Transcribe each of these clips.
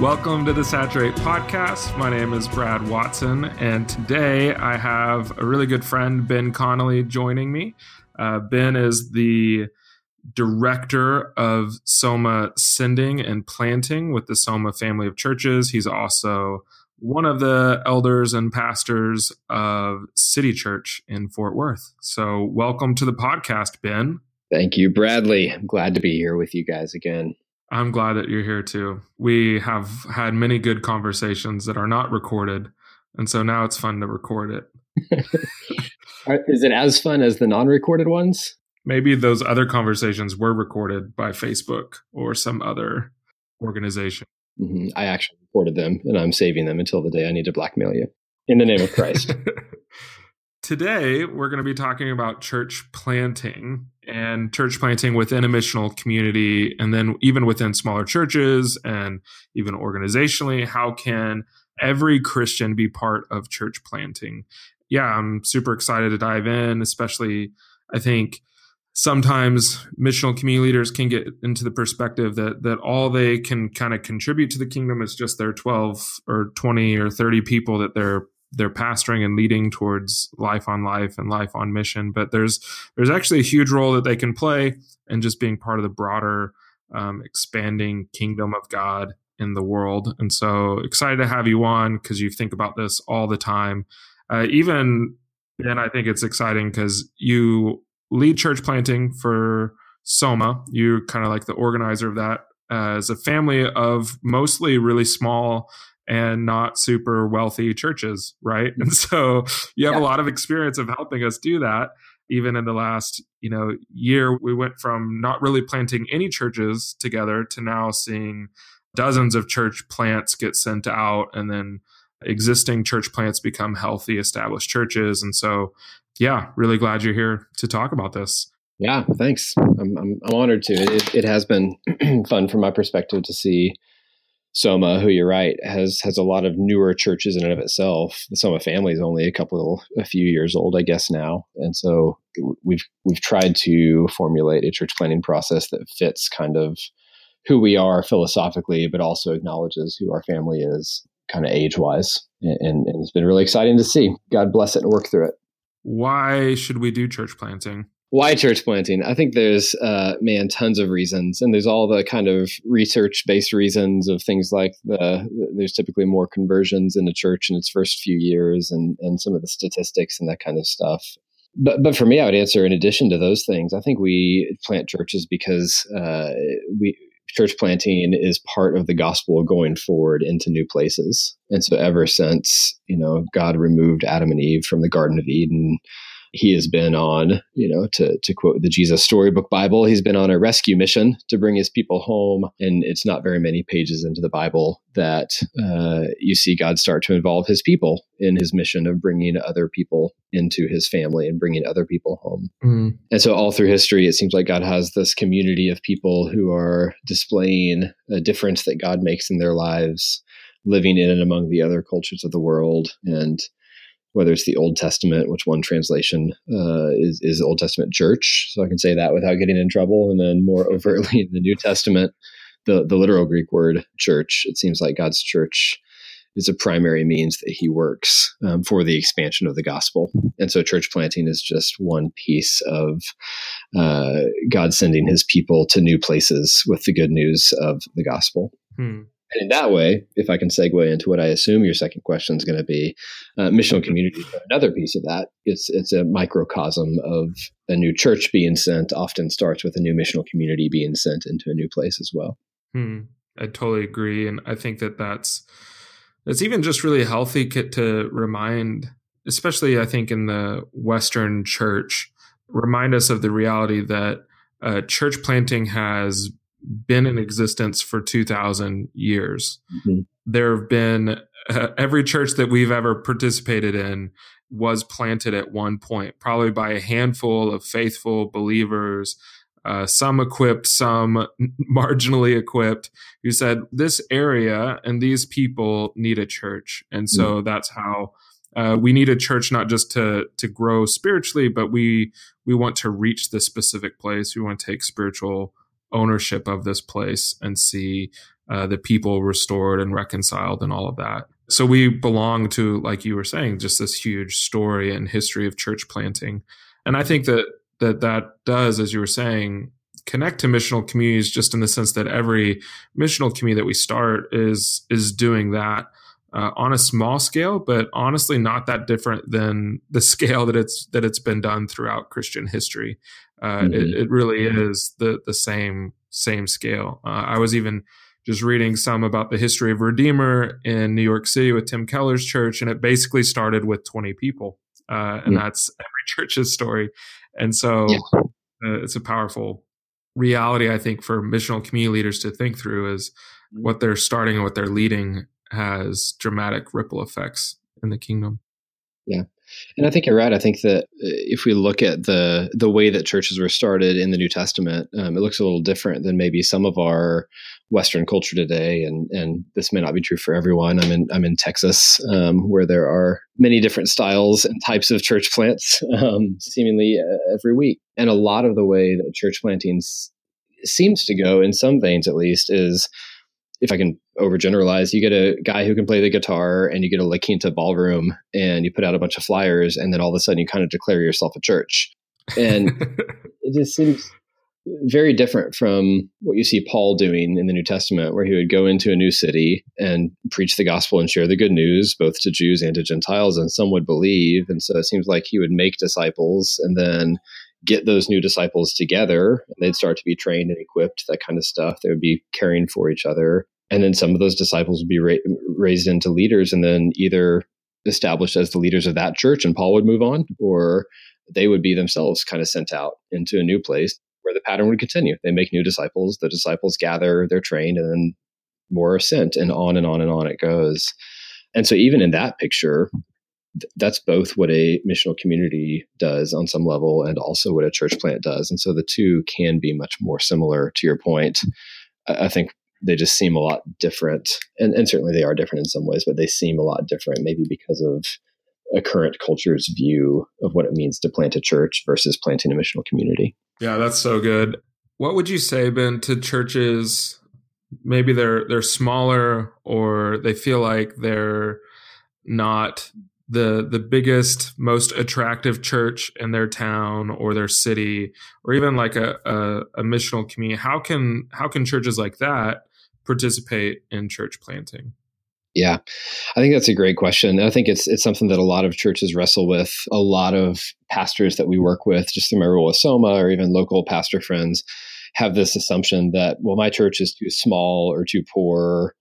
Welcome to the Saturate podcast. My name is Brad Watson, and today I have a really good friend, Ben Connelly, joining me. Uh, ben is the director of Soma Sending and Planting with the Soma family of churches. He's also one of the elders and pastors of City Church in Fort Worth. So, welcome to the podcast, Ben. Thank you, Bradley. I'm glad to be here with you guys again. I'm glad that you're here too. We have had many good conversations that are not recorded. And so now it's fun to record it. Is it as fun as the non recorded ones? Maybe those other conversations were recorded by Facebook or some other organization. Mm-hmm. I actually recorded them and I'm saving them until the day I need to blackmail you in the name of Christ. Today, we're going to be talking about church planting and church planting within a missional community, and then even within smaller churches and even organizationally. How can every Christian be part of church planting? Yeah, I'm super excited to dive in, especially I think sometimes missional community leaders can get into the perspective that that all they can kind of contribute to the kingdom is just their 12 or 20 or 30 people that they're they're pastoring and leading towards life on life and life on mission. But there's there's actually a huge role that they can play in just being part of the broader um, expanding kingdom of God in the world. And so excited to have you on because you think about this all the time. Uh, even then, I think it's exciting because you lead church planting for Soma. You're kind of like the organizer of that as a family of mostly really small and not super wealthy churches, right? And so you have yeah. a lot of experience of helping us do that. Even in the last, you know, year, we went from not really planting any churches together to now seeing dozens of church plants get sent out and then existing church plants become healthy, established churches. And so, yeah, really glad you're here to talk about this. Yeah, thanks. I'm, I'm, I'm honored to. It, it has been fun from my perspective to see Soma, who you're right, has has a lot of newer churches in and of itself. The Soma family is only a couple, a few years old, I guess now, and so we've we've tried to formulate a church planting process that fits kind of who we are philosophically, but also acknowledges who our family is, kind of age wise, and, and it's been really exciting to see. God bless it and work through it. Why should we do church planting? Why church planting? I think there's uh, man tons of reasons and there's all the kind of research based reasons of things like the there's typically more conversions in the church in its first few years and and some of the statistics and that kind of stuff. But but for me i would answer in addition to those things i think we plant churches because uh, we church planting is part of the gospel going forward into new places. And so ever since you know god removed adam and eve from the garden of eden he has been on, you know, to, to quote the Jesus Storybook Bible, he's been on a rescue mission to bring his people home. And it's not very many pages into the Bible that uh, you see God start to involve his people in his mission of bringing other people into his family and bringing other people home. Mm. And so, all through history, it seems like God has this community of people who are displaying a difference that God makes in their lives, living in and among the other cultures of the world. And whether it's the Old Testament, which one translation uh, is, is Old Testament church. So I can say that without getting in trouble. And then more overtly in the New Testament, the, the literal Greek word church. It seems like God's church is a primary means that he works um, for the expansion of the gospel. And so church planting is just one piece of uh, God sending his people to new places with the good news of the gospel. Hmm. And in that way, if I can segue into what I assume your second question is going to be, uh, missional community another piece of that. It's it's a microcosm of a new church being sent. Often starts with a new missional community being sent into a new place as well. Hmm. I totally agree, and I think that that's it's even just really healthy to remind, especially I think in the Western church, remind us of the reality that uh, church planting has been in existence for 2000 years. Mm-hmm. There have been uh, every church that we've ever participated in, was planted at one point, probably by a handful of faithful believers, uh, some equipped, some marginally equipped, who said, This area and these people need a church. And so mm-hmm. that's how. Uh, we need a church not just to to grow spiritually, but we we want to reach this specific place. We want to take spiritual ownership of this place and see uh, the people restored and reconciled and all of that. So we belong to, like you were saying, just this huge story and history of church planting. And I think that that that does, as you were saying, connect to missional communities just in the sense that every missional community that we start is is doing that uh, on a small scale, but honestly not that different than the scale that it's that it's been done throughout Christian history. Uh, mm-hmm. it, it, really is the the same same scale. Uh, I was even just reading some about the history of Redeemer in New York City with Tim Keller's church, and it basically started with 20 people, uh, and yeah. that's every church's story. And so yeah. uh, it's a powerful reality, I think, for missional community leaders to think through is mm-hmm. what they're starting and what they're leading has dramatic ripple effects in the kingdom. Yeah. And I think you're right. I think that uh, if we look at the the way that churches were started in the New Testament, um, it looks a little different than maybe some of our Western culture today. And and this may not be true for everyone. I'm in I'm in Texas, um, where there are many different styles and types of church plants, um, seemingly uh, every week. And a lot of the way that church planting seems to go, in some veins at least, is if I can overgeneralize, you get a guy who can play the guitar and you get a La Quinta ballroom and you put out a bunch of flyers and then all of a sudden you kind of declare yourself a church. And it just seems very different from what you see Paul doing in the New Testament, where he would go into a new city and preach the gospel and share the good news, both to Jews and to Gentiles, and some would believe. And so it seems like he would make disciples and then get those new disciples together and they'd start to be trained and equipped that kind of stuff they would be caring for each other and then some of those disciples would be ra- raised into leaders and then either established as the leaders of that church and paul would move on or they would be themselves kind of sent out into a new place where the pattern would continue. They make new disciples the disciples gather they're trained and then more are sent and on and on and on it goes. And so even in that picture that's both what a missional community does on some level and also what a church plant does. And so the two can be much more similar to your point. I think they just seem a lot different. And, and certainly they are different in some ways, but they seem a lot different, maybe because of a current culture's view of what it means to plant a church versus planting a missional community. Yeah, that's so good. What would you say, Ben, to churches? Maybe they're they're smaller or they feel like they're not the the biggest most attractive church in their town or their city or even like a, a, a missional community how can how can churches like that participate in church planting? Yeah, I think that's a great question. I think it's it's something that a lot of churches wrestle with. A lot of pastors that we work with, just through my role with Soma or even local pastor friends, have this assumption that well, my church is too small or too poor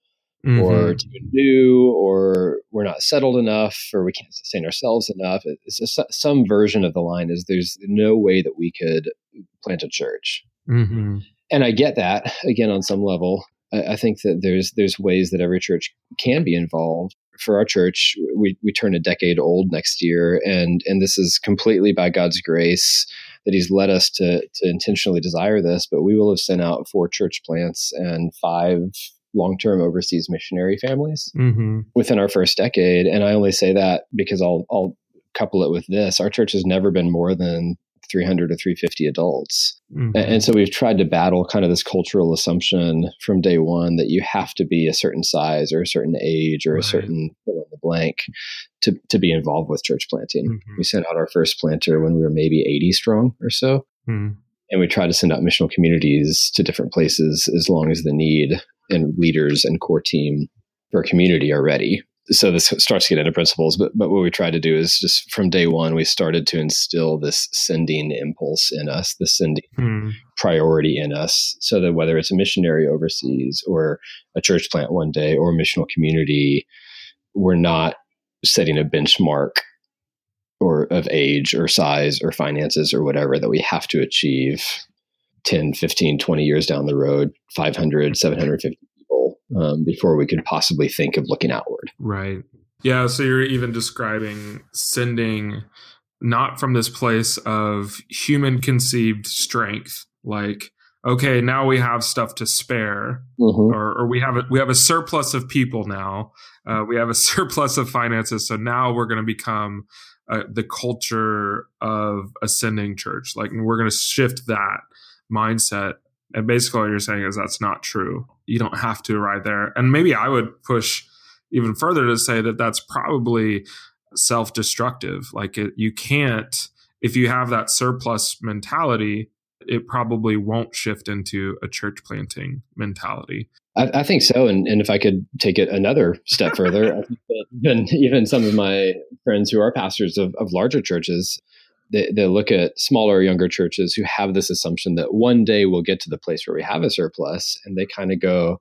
mm-hmm. or too new or we're not settled enough or we can't sustain ourselves enough. It's a, some version of the line is there's no way that we could plant a church. Mm-hmm. And I get that again on some level. I, I think that there's there's ways that every church can be involved. For our church, we we turn a decade old next year, and and this is completely by God's grace that He's led us to to intentionally desire this. But we will have sent out four church plants and five long term overseas missionary families mm-hmm. within our first decade. And I only say that because I'll I'll couple it with this. Our church has never been more than 300 or 350 adults. Mm-hmm. And so we've tried to battle kind of this cultural assumption from day one that you have to be a certain size or a certain age or right. a certain fill in the blank to, to be involved with church planting. Mm-hmm. We sent out our first planter when we were maybe 80 strong or so. Mm-hmm. And we try to send out missional communities to different places as long as the need and leaders and core team for a community are ready so this starts to get into principles, but but what we try to do is just from day one we started to instill this sending impulse in us, the sending hmm. priority in us, so that whether it's a missionary overseas or a church plant one day or a missional community, we're not setting a benchmark or of age or size or finances or whatever that we have to achieve 10 15 20 years down the road 500 750 um, before we could possibly think of looking outward. Right. Yeah, so you're even describing sending not from this place of human conceived strength, like okay, now we have stuff to spare, mm-hmm. or, or, we have a, we have a surplus of people now. Uh, we have a surplus of finances, so now we're going to become uh, the culture of ascending church. Like we're going to shift that mindset. And basically, what you're saying is that's not true. You don't have to arrive there. And maybe I would push even further to say that that's probably self-destructive. Like it, you can't if you have that surplus mentality it probably won't shift into a church planting mentality. I, I think so. And, and if I could take it another step further, even, even some of my friends who are pastors of, of larger churches, they, they look at smaller, younger churches who have this assumption that one day we'll get to the place where we have a surplus. And they kind of go,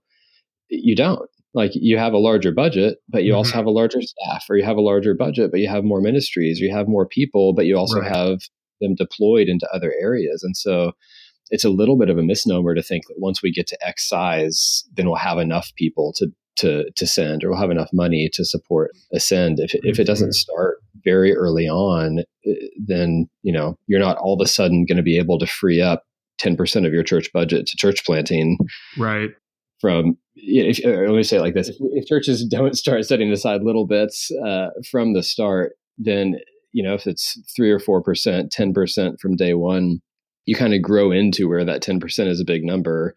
you don't. Like you have a larger budget, but you mm-hmm. also have a larger staff, or you have a larger budget, but you have more ministries, or you have more people, but you also right. have them deployed into other areas. And so it's a little bit of a misnomer to think that once we get to X size, then we'll have enough people to to to send, or we'll have enough money to support a send. If if it doesn't mm-hmm. start very early on, eh, then you know you're not all of a sudden going to be able to free up ten percent of your church budget to church planting, right? From if, let me say it like this: if, if churches don't start setting aside little bits uh, from the start, then you know, if it's three or four percent, ten percent from day one, you kind of grow into where that ten percent is a big number.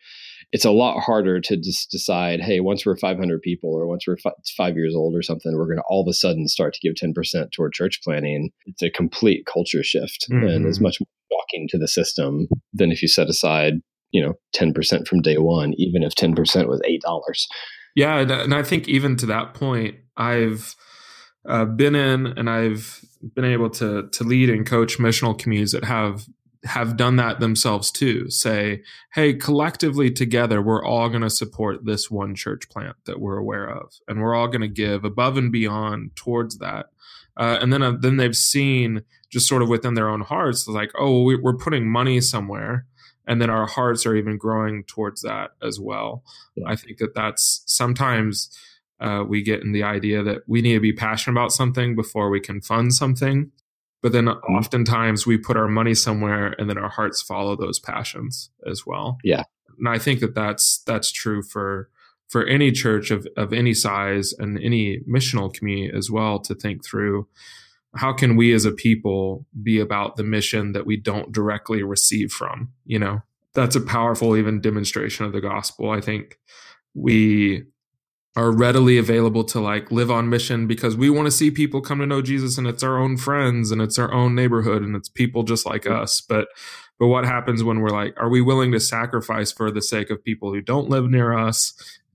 It's a lot harder to just decide, hey, once we're 500 people or once we're f- five years old or something, we're going to all of a sudden start to give 10% toward church planting. It's a complete culture shift mm-hmm. and is much more shocking to the system than if you set aside, you know, 10% from day one, even if 10% was $8. Yeah. And I think even to that point, I've, uh, been in and I've been able to to lead and coach missional communities that have have done that themselves too. Say, hey, collectively together, we're all going to support this one church plant that we're aware of, and we're all going to give above and beyond towards that. Uh, and then uh, then they've seen just sort of within their own hearts, like, oh, we, we're putting money somewhere, and then our hearts are even growing towards that as well. Yeah. I think that that's sometimes uh, we get in the idea that we need to be passionate about something before we can fund something. But then oftentimes we put our money somewhere and then our hearts follow those passions as well. Yeah. And I think that that's, that's true for, for any church of, of any size and any missional community as well to think through how can we as a people be about the mission that we don't directly receive from, you know? That's a powerful even demonstration of the gospel. I think we are readily available to like live on mission because we want to see people come to know Jesus and it's our own friends and it's our own neighborhood and it's people just like us. But but what happens when we're like, are we willing to sacrifice for the sake of people who don't live near us,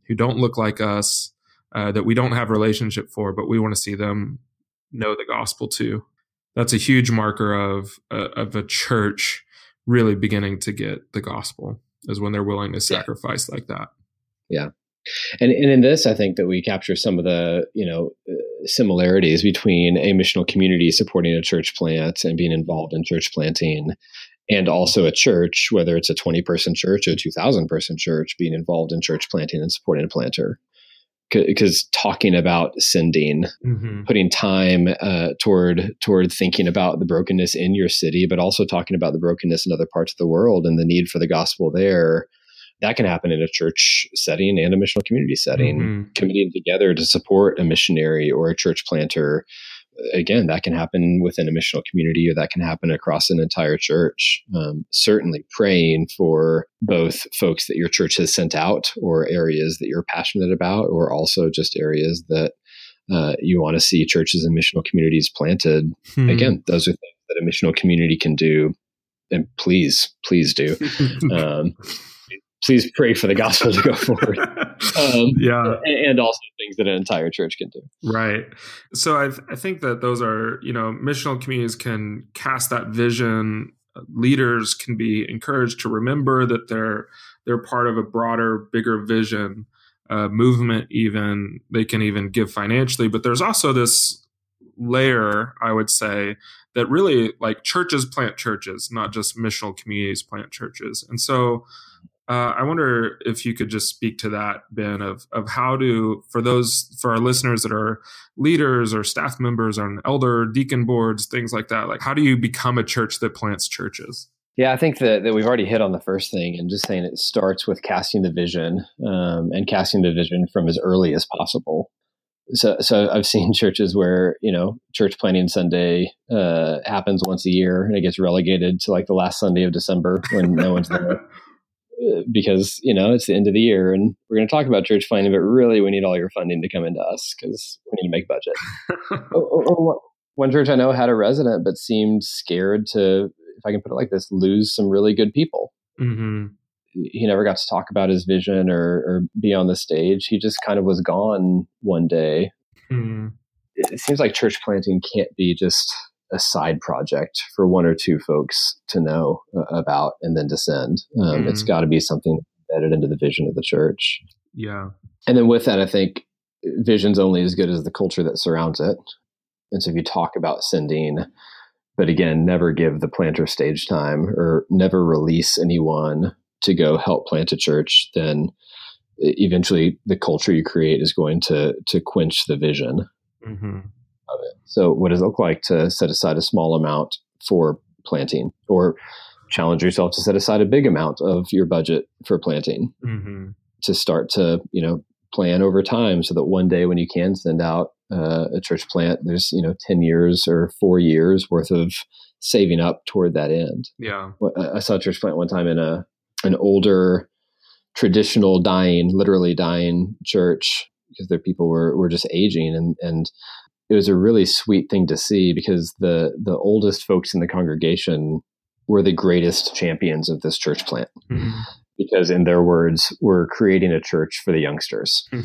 who don't look like us, uh, that we don't have relationship for, but we want to see them know the gospel too? That's a huge marker of uh, of a church really beginning to get the gospel is when they're willing to sacrifice yeah. like that. Yeah. And, and in this, I think that we capture some of the you know uh, similarities between a missional community supporting a church plant and being involved in church planting, and also a church, whether it's a twenty person church or a two thousand person church, being involved in church planting and supporting a planter. Because talking about sending, mm-hmm. putting time uh, toward toward thinking about the brokenness in your city, but also talking about the brokenness in other parts of the world and the need for the gospel there that can happen in a church setting and a missional community setting, mm-hmm. committing together to support a missionary or a church planter. Again, that can happen within a missional community or that can happen across an entire church. Um, certainly praying for both folks that your church has sent out or areas that you're passionate about, or also just areas that uh, you want to see churches and missional communities planted. Hmm. Again, those are things that a missional community can do. And please, please do. um, please pray for the gospel to go forward. Um, yeah, and also things that an entire church can do. Right. So I, I think that those are you know missional communities can cast that vision. Leaders can be encouraged to remember that they're they're part of a broader, bigger vision. Uh, movement even they can even give financially but there's also this layer i would say that really like churches plant churches not just missional communities plant churches and so Uh, I wonder if you could just speak to that, Ben, of of how to for those for our listeners that are leaders or staff members on elder deacon boards, things like that. Like, how do you become a church that plants churches? Yeah, I think that, that we've already hit on the first thing and just saying it starts with casting the vision um, and casting the vision from as early as possible. So, so I've seen churches where you know church planting Sunday uh, happens once a year and it gets relegated to like the last Sunday of December when no one's there because you know it's the end of the year and we're going to talk about church planting, but really we need all your funding to come into us because we need to make budget. or, or, or one church I know had a resident but seemed scared to if I can put it like this, lose some really good people. Mm-hmm. He never got to talk about his vision or, or, be on the stage. He just kind of was gone one day. Mm-hmm. It seems like church planting can't be just a side project for one or two folks to know uh, about and then descend. Um, mm-hmm. It's got to be something embedded into the vision of the church. Yeah. And then with that, I think vision's only as good as the culture that surrounds it. And so if you talk about sending but again, never give the planter stage time or never release anyone to go help plant a church, then eventually the culture you create is going to to quench the vision mm-hmm. Of it. So, what does it look like to set aside a small amount for planting, or challenge yourself to set aside a big amount of your budget for planting mm-hmm. to start to you know plan over time, so that one day when you can send out uh, a church plant, there's you know ten years or four years worth of saving up toward that end. Yeah, I saw a church plant one time in a an older, traditional, dying, literally dying church because their people were were just aging, and and it was a really sweet thing to see because the the oldest folks in the congregation were the greatest champions of this church plant. Mm-hmm. Because in their words we're creating a church for the youngsters.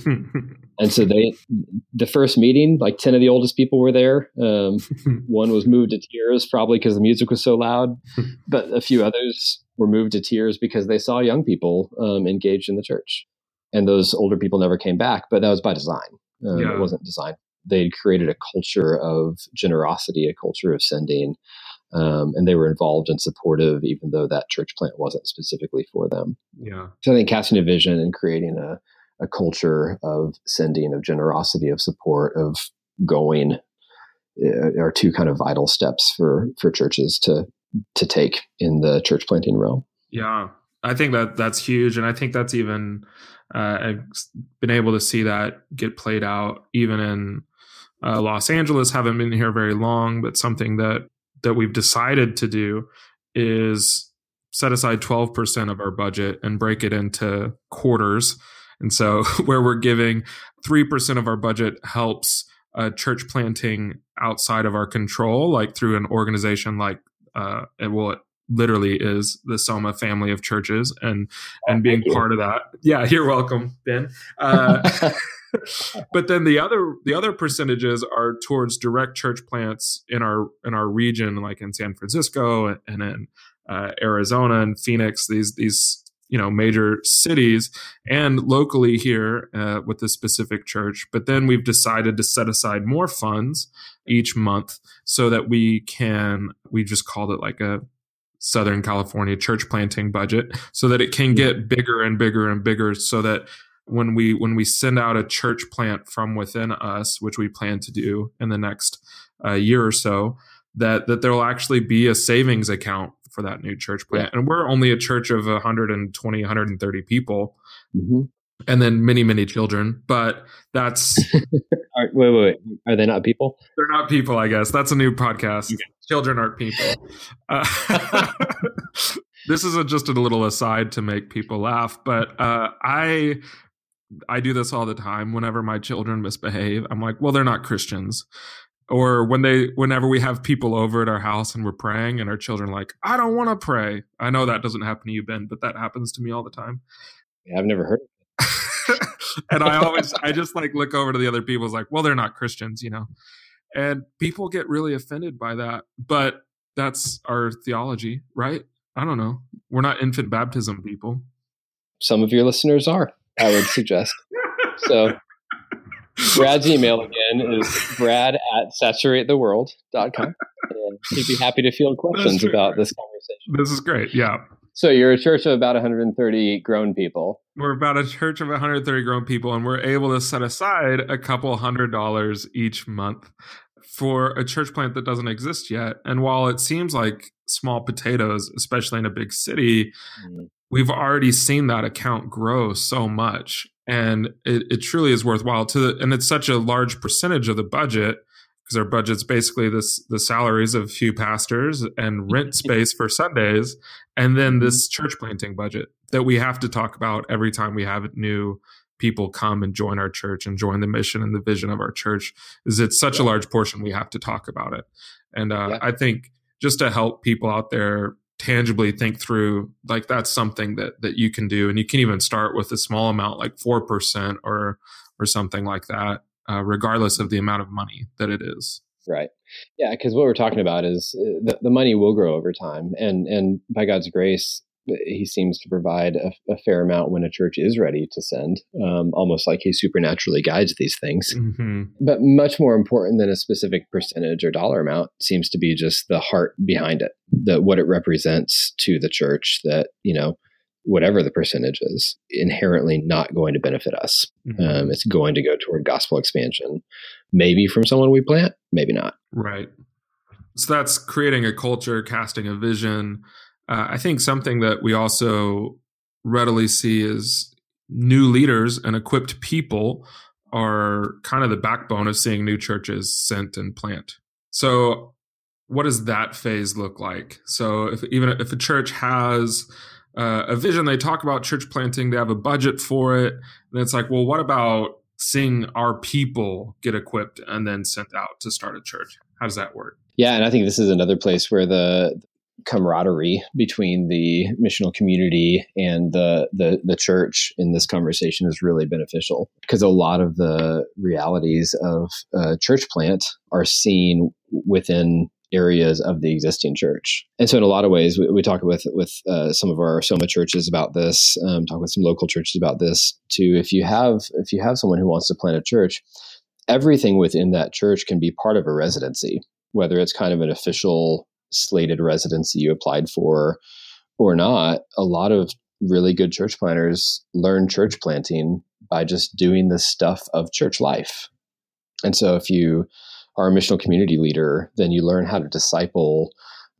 And so they the first meeting like 10 of the oldest people were there. Um, one was moved to tears probably because the music was so loud. But a few others were moved to tears because they saw young people um, engaged in the church. And those older people never came back but that was by design. Um, yeah. it wasn't designed they'd created a culture of generosity a culture of sending um, and they were involved and supportive, even though that church plant wasn't specifically for them. Yeah. So I think casting a vision and creating a, a culture of sending, of generosity, of support, of going uh, are two kind of vital steps for for churches to to take in the church planting realm. Yeah, I think that that's huge, and I think that's even uh, I've been able to see that get played out even in uh, Los Angeles. Haven't been here very long, but something that that we've decided to do is set aside 12% of our budget and break it into quarters. And so, where we're giving 3% of our budget helps uh, church planting outside of our control, like through an organization like, uh, well, literally is the Soma family of churches and, and being part of that. Yeah, you're welcome, Ben. Uh, but then the other the other percentages are towards direct church plants in our in our region, like in San Francisco and in uh, Arizona and Phoenix. These these you know major cities and locally here uh, with the specific church. But then we've decided to set aside more funds each month so that we can we just called it like a Southern California church planting budget so that it can get bigger and bigger and bigger so that when we when we send out a church plant from within us, which we plan to do in the next uh, year or so, that that there will actually be a savings account for that new church plant. Yeah. And we're only a church of 120, 130 people. Mm-hmm. And then many, many children, but that's wait, wait, wait. Are they not people? They're not people, I guess. That's a new podcast. Okay. Children aren't people. Uh, this is a, just a little aside to make people laugh, but uh, I I do this all the time whenever my children misbehave. I'm like, well, they're not Christians. Or when they whenever we have people over at our house and we're praying and our children like, I don't want to pray. I know that doesn't happen to you, Ben, but that happens to me all the time. Yeah, I've never heard and I always I just like look over to the other people's like, well, they're not Christians, you know. And people get really offended by that. But that's our theology, right? I don't know. We're not infant baptism people. Some of your listeners are. I would suggest. so Brad's email again is brad at saturatetheworld.com. And he'd be happy to field questions about this conversation. This is great. Yeah. So you're a church of about 130 grown people. We're about a church of 130 grown people, and we're able to set aside a couple hundred dollars each month for a church plant that doesn't exist yet. And while it seems like small potatoes, especially in a big city, mm. we've already seen that account grow so much. And it, it truly is worthwhile to the, and it's such a large percentage of the budget because our budget's basically this the salaries of a few pastors and rent space for Sundays, and then mm-hmm. this church planting budget that we have to talk about every time we have new people come and join our church and join the mission and the vision of our church. Is it's such yeah. a large portion we have to talk about it, and uh, yeah. I think just to help people out there tangibly think through like that's something that that you can do and you can even start with a small amount like 4% or or something like that uh, regardless of the amount of money that it is. Right. Yeah, because what we're talking about is uh, the, the money will grow over time, and and by God's grace, He seems to provide a, a fair amount when a church is ready to send, um, almost like He supernaturally guides these things. Mm-hmm. But much more important than a specific percentage or dollar amount seems to be just the heart behind it, that what it represents to the church. That you know, whatever the percentage is, inherently not going to benefit us. Mm-hmm. Um, it's going to go toward gospel expansion, maybe from someone we plant, maybe not. Right. So that's creating a culture, casting a vision. Uh, I think something that we also readily see is new leaders and equipped people are kind of the backbone of seeing new churches sent and plant. So, what does that phase look like? So, if even if a church has uh, a vision. They talk about church planting. They have a budget for it. And it's like, well, what about seeing our people get equipped and then sent out to start a church? How does that work? Yeah, and I think this is another place where the camaraderie between the missional community and the, the the church in this conversation is really beneficial because a lot of the realities of church plant are seen within areas of the existing church. And so, in a lot of ways, we, we talk with with uh, some of our Soma churches about this. Um, talk with some local churches about this too. If you have if you have someone who wants to plant a church, everything within that church can be part of a residency, whether it's kind of an official slated residency you applied for or not. A lot of really good church planters learn church planting by just doing the stuff of church life. And so, if you are a missional community leader, then you learn how to disciple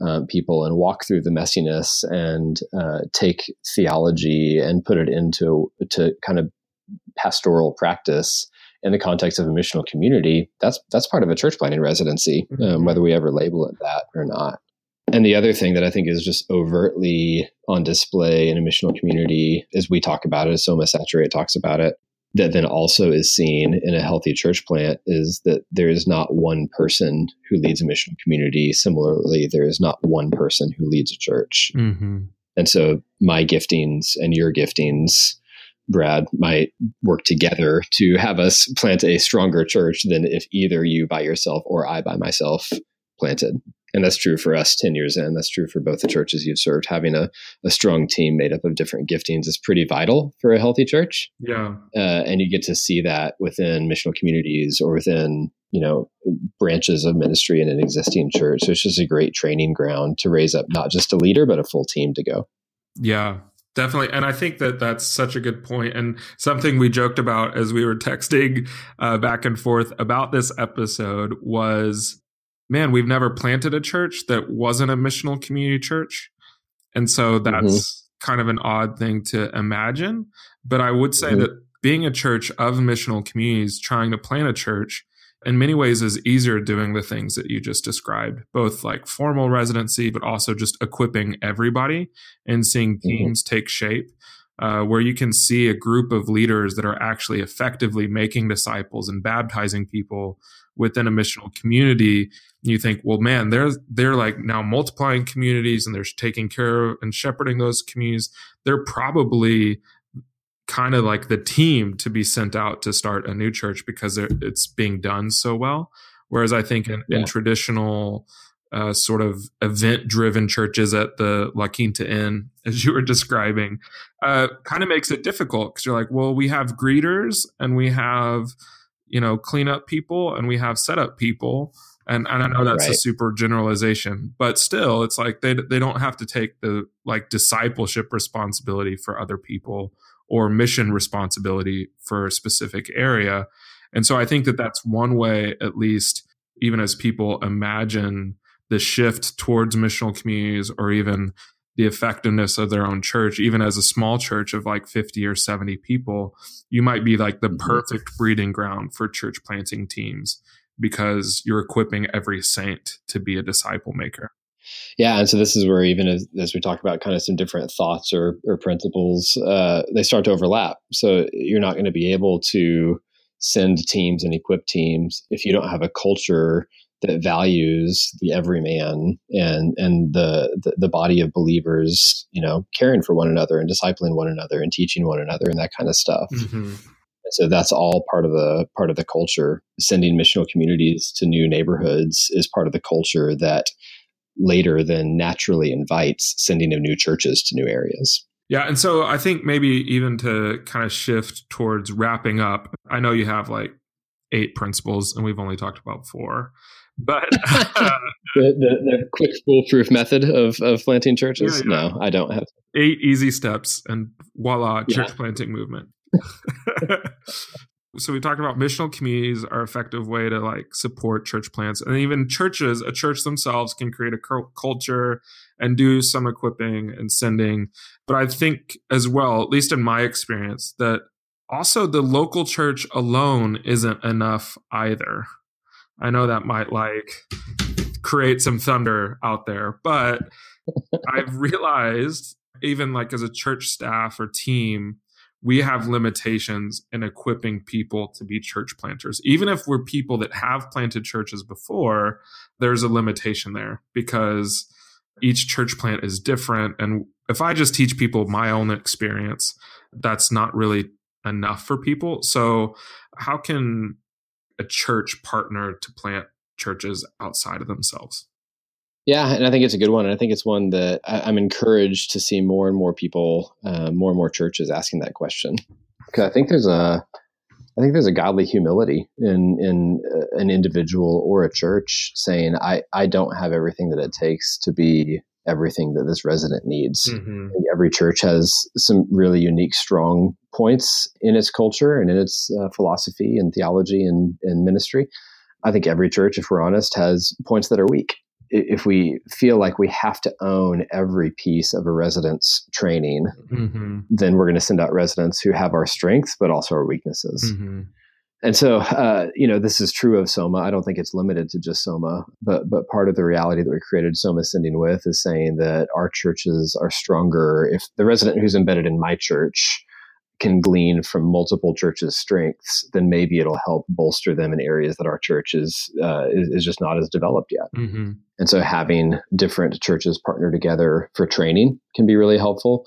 um, people and walk through the messiness and uh, take theology and put it into to kind of pastoral practice in the context of a missional community. That's that's part of a church planting residency, um, mm-hmm. whether we ever label it that or not. And the other thing that I think is just overtly on display in a missional community, as we talk about it, as Soma Saturate talks about it, that then also is seen in a healthy church plant is that there is not one person who leads a mission community. Similarly, there is not one person who leads a church. Mm-hmm. And so my giftings and your giftings, Brad, might work together to have us plant a stronger church than if either you by yourself or I by myself planted and that's true for us 10 years in. That's true for both the churches you've served. Having a, a strong team made up of different giftings is pretty vital for a healthy church. Yeah. Uh, and you get to see that within missional communities or within you know branches of ministry in an existing church. So it's just a great training ground to raise up not just a leader but a full team to go. Yeah Definitely. And I think that that's such a good point and something we joked about as we were texting uh, back and forth about this episode was man, we've never planted a church that wasn't a missional community church. And so that's mm-hmm. kind of an odd thing to imagine. But I would say mm-hmm. that being a church of missional communities, trying to plant a church, in many ways is easier doing the things that you just described, both like formal residency, but also just equipping everybody and seeing mm-hmm. teams mm-hmm. take shape. Uh, where you can see a group of leaders that are actually effectively making disciples and baptizing people within a missional community you think well man they're they're like now multiplying communities and they're taking care of and shepherding those communities they're probably kind of like the team to be sent out to start a new church because it's being done so well whereas i think in, yeah. in traditional uh, sort of event driven churches at the La Quinta Inn, as you were describing, uh, kind of makes it difficult because you're like, well, we have greeters and we have you know, cleanup people and we have setup people. And, and I know that's right. a super generalization, but still, it's like they they don't have to take the like discipleship responsibility for other people or mission responsibility for a specific area. And so I think that that's one way, at least, even as people imagine the shift towards missional communities or even the effectiveness of their own church, even as a small church of like 50 or 70 people, you might be like the mm-hmm. perfect breeding ground for church planting teams because you're equipping every saint to be a disciple maker. Yeah, and so this is where even as, as we talk about kind of some different thoughts or, or principles, uh, they start to overlap. So you're not going to be able to send teams and equip teams if you don't have a culture that values the everyman and and the, the, the body of believers, you know, caring for one another and discipling one another and teaching one another and that kind of stuff. Mm-hmm. So that's all part of the part of the culture. Sending missional communities to new neighborhoods is part of the culture that later then naturally invites sending of new churches to new areas. Yeah, and so I think maybe even to kind of shift towards wrapping up, I know you have like eight principles and we've only talked about four. But uh, the, the, the, quick foolproof method of, of planting churches? Yeah, yeah. No, I don't have. Eight easy steps and voila, church yeah. planting movement. so we talked about missional communities are effective way to like support church plants and even churches a church themselves can create a culture and do some equipping and sending. But i think as well at least in my experience that also the local church alone isn't enough either. I know that might like create some thunder out there but i've realized even like as a church staff or team we have limitations in equipping people to be church planters. Even if we're people that have planted churches before, there's a limitation there because each church plant is different. And if I just teach people my own experience, that's not really enough for people. So, how can a church partner to plant churches outside of themselves? Yeah, and I think it's a good one. And I think it's one that I, am encouraged to see more and more people, uh, more and more churches asking that question. Because I think there's a, I think there's a godly humility in in uh, an individual or a church saying, "I I don't have everything that it takes to be everything that this resident needs." Mm-hmm. every church has some really unique, strong points in its culture and in its uh, philosophy and theology and, and ministry. I think every church, if we're honest, has points that are weak if we feel like we have to own every piece of a resident's training, mm-hmm. then we're going to send out residents who have our strengths but also our weaknesses. Mm-hmm. And so, uh, you know, this is true of Soma. I don't think it's limited to just Soma, but but part of the reality that we created Soma Sending with is saying that our churches are stronger if the resident who's embedded in my church can glean from multiple churches' strengths, then maybe it'll help bolster them in areas that our church is uh, is, is, just not as developed yet. Mm-hmm. And so, having different churches partner together for training can be really helpful.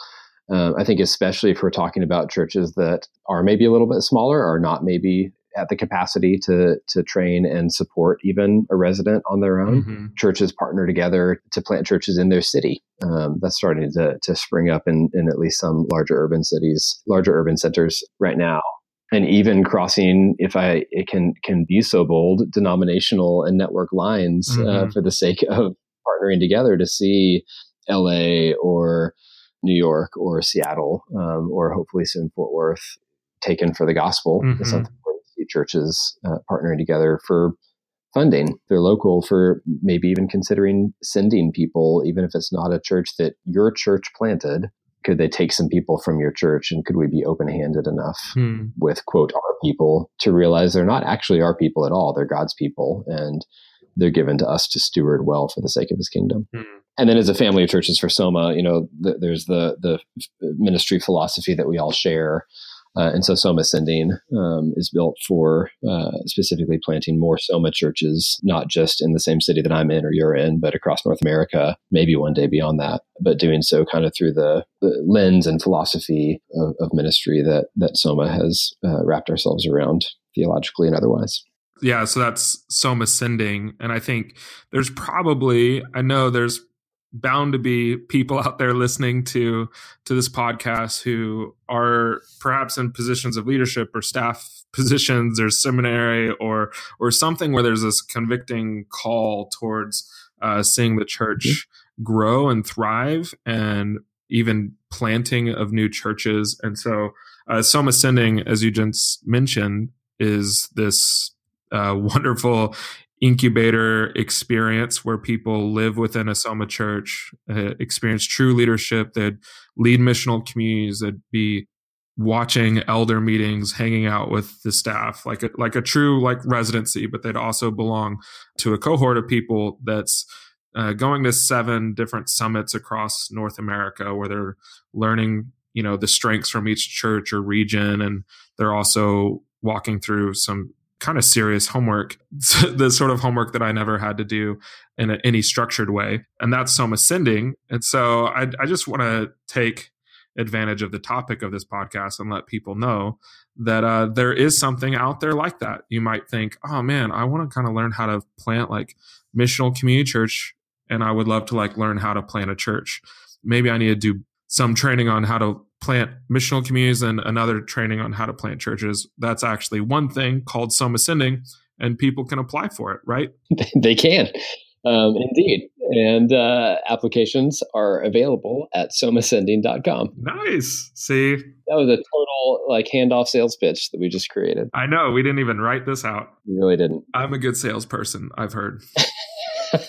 Um, I think, especially if we're talking about churches that are maybe a little bit smaller or not maybe at the capacity to to train and support even a resident on their own. Mm-hmm. Churches partner together to plant churches in their city. Um, that's starting to to spring up in in at least some larger urban cities, larger urban centers right now. And even crossing, if I it can can be so bold, denominational and network lines uh, mm-hmm. uh, for the sake of partnering together to see L.A. or New York or Seattle um, or hopefully soon Fort Worth taken for the gospel. Mm-hmm. Something churches uh, partnering together for funding. They're local for maybe even considering sending people, even if it's not a church that your church planted. Could they take some people from your church and could we be open handed enough hmm. with, quote, our people to realize they're not actually our people at all? They're God's people and they're given to us to steward well for the sake of his kingdom. Hmm. And then as a family of churches for Soma, you know, th- there's the, the ministry philosophy that we all share uh, and so Soma Sending um, is built for uh, specifically planting more Soma churches, not just in the same city that I'm in or you're in, but across North America, maybe one day beyond that. But doing so kind of through the, the lens and philosophy of, of, ministry that that Soma has uh, wrapped ourselves around theologically and otherwise. Yeah, so that's Soma Sending, and I think there's probably I know there's bound to be people out there listening to to this podcast who are perhaps in positions of leadership or staff positions or seminary or or something where there's this convicting call towards uh, seeing the church mm-hmm. grow and thrive and even planting of new churches and so uh, Soma Sending, as you just mentioned, is this uh, wonderful incubator experience where people live within a Soma church, uh, experience true leadership, that lead missional communities, that be watching elder meetings, hanging out with the staff, like a, like a true like residency, but they'd also belong to a cohort of people that's uh, going to seven different summits across North America where they're learning, you know, the strengths from each church or region, and they're also walking through some kind of serious homework, the sort of homework that I never had to do in a, any structured way. And that's Soma Sending. And so I, I just want to take advantage of the topic of this podcast and let people know that uh, there is something out there like that. You might think, oh man, I want to kind of learn how to plant like missional community church, and I would love to like learn how to plant a church. Maybe I need to do some training on how to plant missional communities and another training on how to plant churches. That's actually one thing called Soma Sending, and people can apply for it, right? they can. Um, indeed. And uh, applications are available at somasending.com. Nice. See? That was a total like handoff sales pitch that we just created. I know. We didn't even write this out. We really didn't. I'm a good salesperson, I've heard.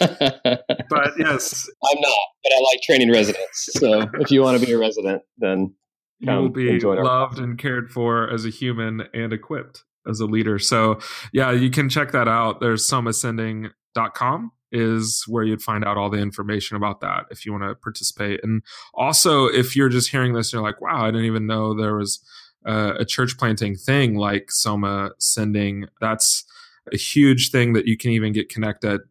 but yes. I'm not, but I like training residents. So if you want to be a resident, then you will be loved and cared for as a human and equipped as a leader. So yeah, you can check that out. There's somasending.com is where you'd find out all the information about that if you want to participate. And also, if you're just hearing this, and you're like, wow, I didn't even know there was uh, a church planting thing like Soma sending. That's a huge thing that you can even get connected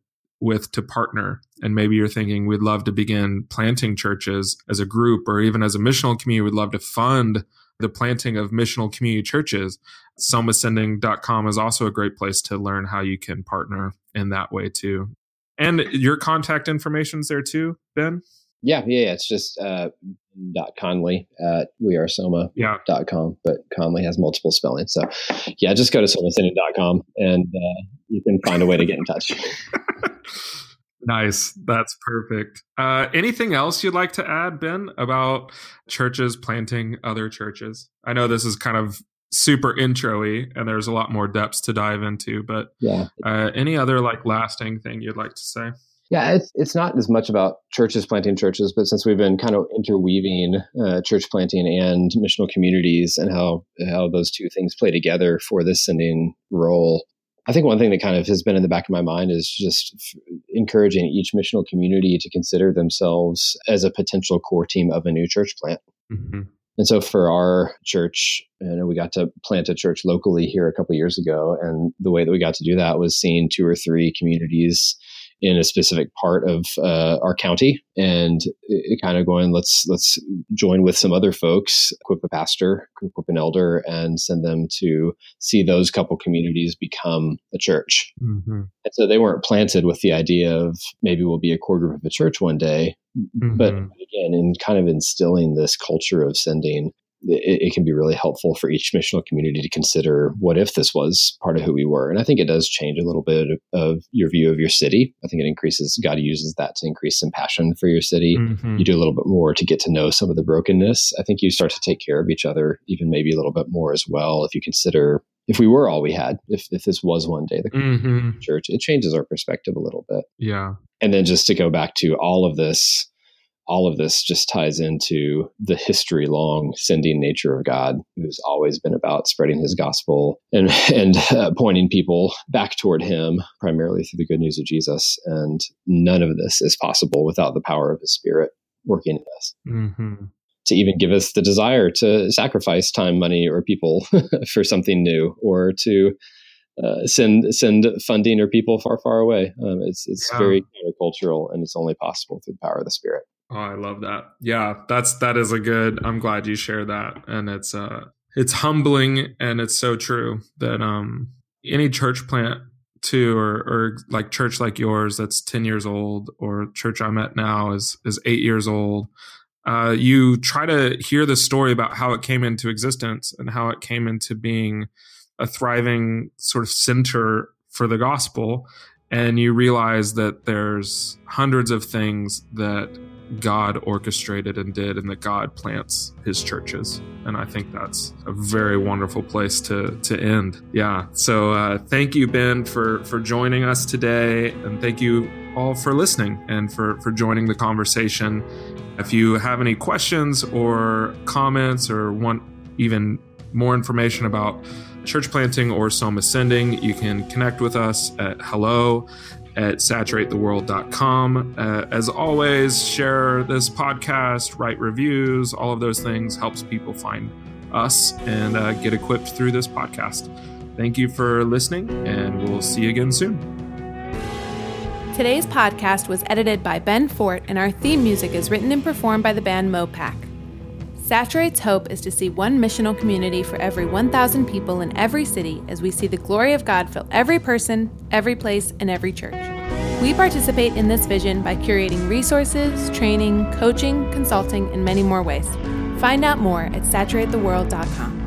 with to partner. And maybe you're thinking we'd love to begin planting churches as a group or even as a missional community, we'd love to fund the planting of missional community churches. Somasending.com is also a great place to learn how you can partner in that way too. And your contact information's there too, Ben? Yeah, yeah, yeah. It's just uh, dot Connelly at wearesoma yeah. dot com, but Connelly has multiple spellings. So yeah, just go to somasending.com and uh, you can find a way to get in touch. nice. That's perfect. Uh, anything else you'd like to add, Ben, about churches planting other churches? I know this is kind of super introy and there's a lot more depths to dive into, but yeah. Uh, any other like lasting thing you'd like to say? Yeah, it's it's not as much about churches planting churches, but since we've been kind of interweaving uh, church planting and missional communities and how how those two things play together for this sending role, I think one thing that kind of has been in the back of my mind is just f- encouraging each missional community to consider themselves as a potential core team of a new church plant. Mm-hmm. And so for our church, you know, we got to plant a church locally here a couple years ago, and the way that we got to do that was seeing two or three communities in a specific part of uh, our county and kind of going let's let's join with some other folks equip a pastor equip an elder and send them to see those couple communities become a church mm-hmm. and so they weren't planted with the idea of maybe we'll be a core group of a church one day mm-hmm. but again in kind of instilling this culture of sending it, it, can be really helpful for each missional community to consider what if this was part of who we were. And I think it does change a little bit of, of your view of your city. I think it increases, God uses that to increase some passion for your city. Mm-hmm. You do a little bit more to get to know some of the brokenness. I think you start to take care of each other, even maybe a little bit more as well. If you consider if we were all we had, if, if this was one day the mm-hmm. church, it changes our perspective a little bit. Yeah. And then just to go back to all of this, all of this just ties into the history long sending nature of God, who's always been about spreading his gospel and, and uh, pointing people back toward him, primarily through the good news of Jesus. And none of this is possible without the power of his spirit working in us. Mm-hmm. To even give us the desire to sacrifice time, money, or people for something new, or to uh, send send funding or people far, far away. Um, it's it's yeah. very countercultural, and it's only possible through the power of the Spirit. Oh, I love that. Yeah, that's that is a good. I'm glad you share that, and it's uh, it's humbling and it's so true that um, any church plant too, or, or like church like yours that's 10 years old, or church I'm at now is, is eight years old. Uh, you try to hear the story about how it came into existence and how it came into being a thriving sort of center for the gospel. And you realize that there's hundreds of things that God orchestrated and did, and that God plants his churches. And I think that's a very wonderful place to, to end. Yeah. So uh, thank you, Ben, for, for joining us today. And thank you all for listening and for, for joining the conversation. If you have any questions or comments or want even more information about church planting or Soma Sending, you can connect with us at hello at saturatetheworld.com. Uh, as always, share this podcast, write reviews, all of those things helps people find us and uh, get equipped through this podcast. Thank you for listening, and we'll see you again soon. Today's podcast was edited by Ben Fort, and our theme music is written and performed by the band Mopac. Saturate's hope is to see one missional community for every 1,000 people in every city as we see the glory of God fill every person, every place, and every church. We participate in this vision by curating resources, training, coaching, consulting, and many more ways. Find out more at saturatetheworld.com.